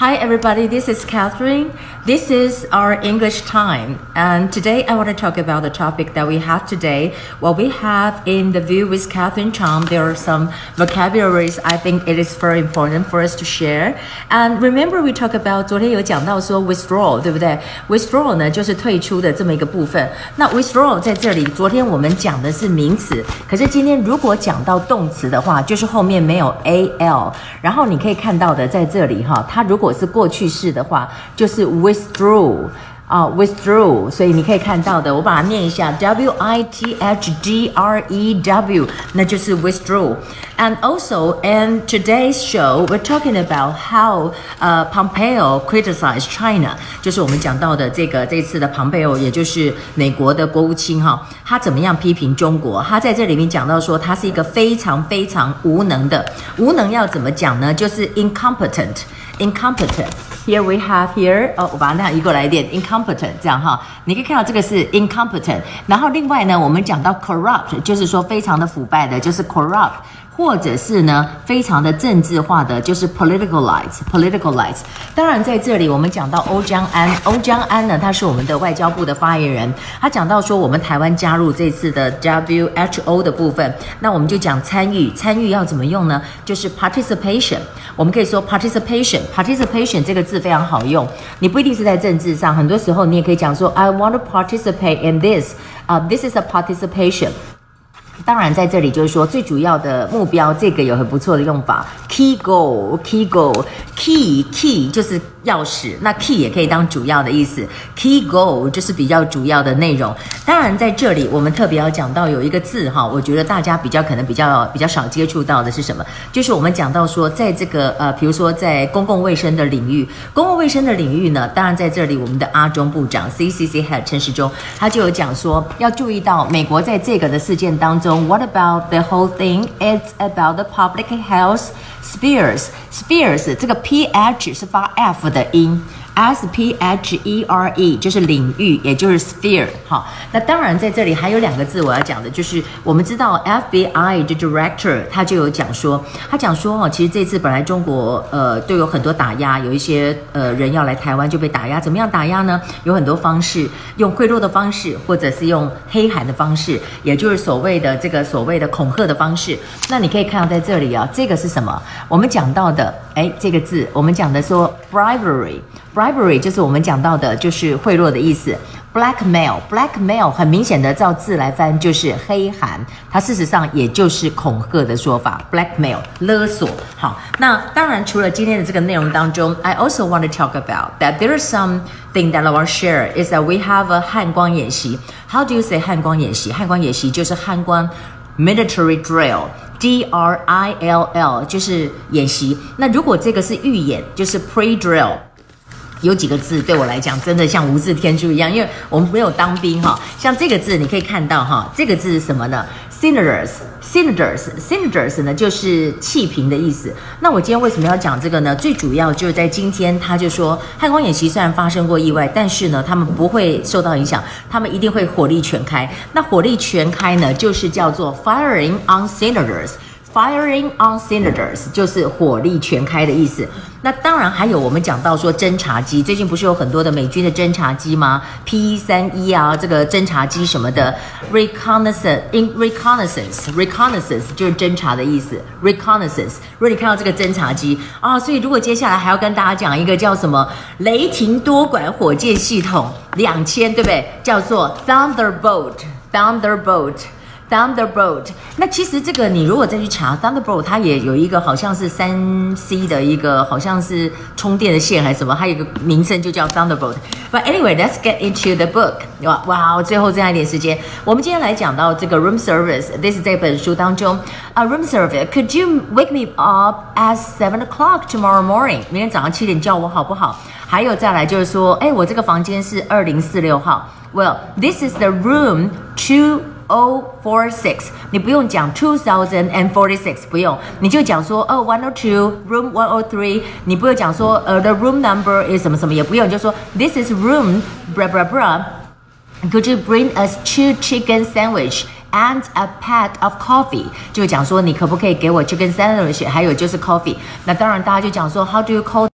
Hi, everybody. This is Catherine. This is our English time. And today I want to talk about the topic that we have today. What we have in the view with Catherine Chang, there are some vocabularies I think it is very important for us to share. And remember we talk about 昨天有讲到说 withdraw，对不对？withdraw 呢就是退出的这么一个部分。那 withdraw 在这里，昨天我们讲的是名词，可是今天如果讲到动词的话，就是后面没有 al，然后你可以看到的在这里哈，它如果 是过去式的话，就是 withdrew 啊，withdrew。所以你可以看到的，我把它念一下，w i t h d r e w，那就是 withdrew。And also in today's show, we're talking about how 呃 Pompeo criticized China，就是我们讲到的这个这次的 Pompeo，也就是美国的国务卿哈，他怎么样批评中国？他在这里面讲到说，他是一个非常非常无能的，无能要怎么讲呢？就是 incompetent。incompetent. Here we have here，哦，我把它移过来一点，incompetent 这样哈，你可以看到这个是 incompetent。然后另外呢，我们讲到 corrupt，就是说非常的腐败的，就是 corrupt。或者是呢，非常的政治化的，就是 politicalize，politicalize。当然，在这里我们讲到欧江安，欧江安呢，他是我们的外交部的发言人，他讲到说，我们台湾加入这次的 WHO 的部分，那我们就讲参与，参与要怎么用呢？就是 participation。我们可以说 participation，participation 这个字非常好用，你不一定是在政治上，很多时候你也可以讲说，I want to participate in this 啊 this is a participation。当然，在这里就是说，最主要的目标，这个有很不错的用法。，key goal，key goal，key key 就是。钥匙，那 key 也可以当主要的意思，key goal 就是比较主要的内容。当然，在这里我们特别要讲到有一个字哈，我觉得大家比较可能比较比较少接触到的是什么？就是我们讲到说，在这个呃，比如说在公共卫生的领域，公共卫生的领域呢，当然在这里我们的阿中部长 CCC Head 陈世忠他就有讲说，要注意到美国在这个的事件当中，What about the whole thing? It's about the public health spheres. Spheres 这个 ph 是发 f 的音。 S P H E R E 就是领域，也就是 sphere。好，那当然在这里还有两个字我要讲的，就是我们知道 FBI 的 director 他就有讲说，他讲说哦，其实这次本来中国呃都有很多打压，有一些呃人要来台湾就被打压，怎么样打压呢？有很多方式，用贿赂的方式，或者是用黑函的方式，也就是所谓的这个所谓的恐吓的方式。那你可以看到在这里啊，这个是什么？我们讲到的，哎，这个字我们讲的说 bribery。Bribery 就是我们讲到的，就是贿赂的意思。Blackmail，Blackmail 很明显的照字来翻就是黑函，它事实上也就是恐吓的说法。Blackmail 勒索。好，那当然除了今天的这个内容当中，I also want to talk about that there is something that I want to share is that we have a 汉光演习。How do you say 汉光演习？汉光演习就是汉光 military drill D R I L L 就是演习。那如果这个是预演，就是 pre-drill。有几个字对我来讲真的像无字天书一样，因为我们没有当兵哈。像这个字你可以看到哈，这个字是什么呢？Senators，Senators，Senators 呢就是气瓶的意思。那我今天为什么要讲这个呢？最主要就是在今天他就说，汉光演习虽然发生过意外，但是呢他们不会受到影响，他们一定会火力全开。那火力全开呢，就是叫做 firing on sinners。Firing on senators 就是火力全开的意思。那当然还有我们讲到说侦察机，最近不是有很多的美军的侦察机吗？P 三一啊，这个侦察机什么的，reconnaissance in reconnaissance reconnaissance 就是侦察的意思。reconnaissance，如果你看到这个侦察机啊，所以如果接下来还要跟大家讲一个叫什么雷霆多管火箭系统两千，对不对？叫做 Thunderbolt Thunderbolt。Thunderbolt，那其实这个你如果再去查 Thunderbolt，它也有一个好像是三 C 的一个好像是充电的线还是什么，它有一个名称就叫 Thunderbolt。But anyway，let's get into the book。哇哇，最后这样一点时间，我们今天来讲到这个 room service。This 这本书当中啊，room service，Could you wake me up at seven o'clock tomorrow morning？明天早上七点叫我好不好？还有再来就是说，哎，我这个房间是二零四六号。Well，this is the room two。O four six，你不用讲 two thousand and forty six，不用，你就讲说哦 one o two room one o three，你不用讲说呃 the room number is 什么什么，也不用，就说 this is room blah blah blah。Could you bring us two chicken sandwich and a pat of coffee？就讲说你可不可以给我 chicken sandwich，还有就是 coffee。那当然大家就讲说 how do you call？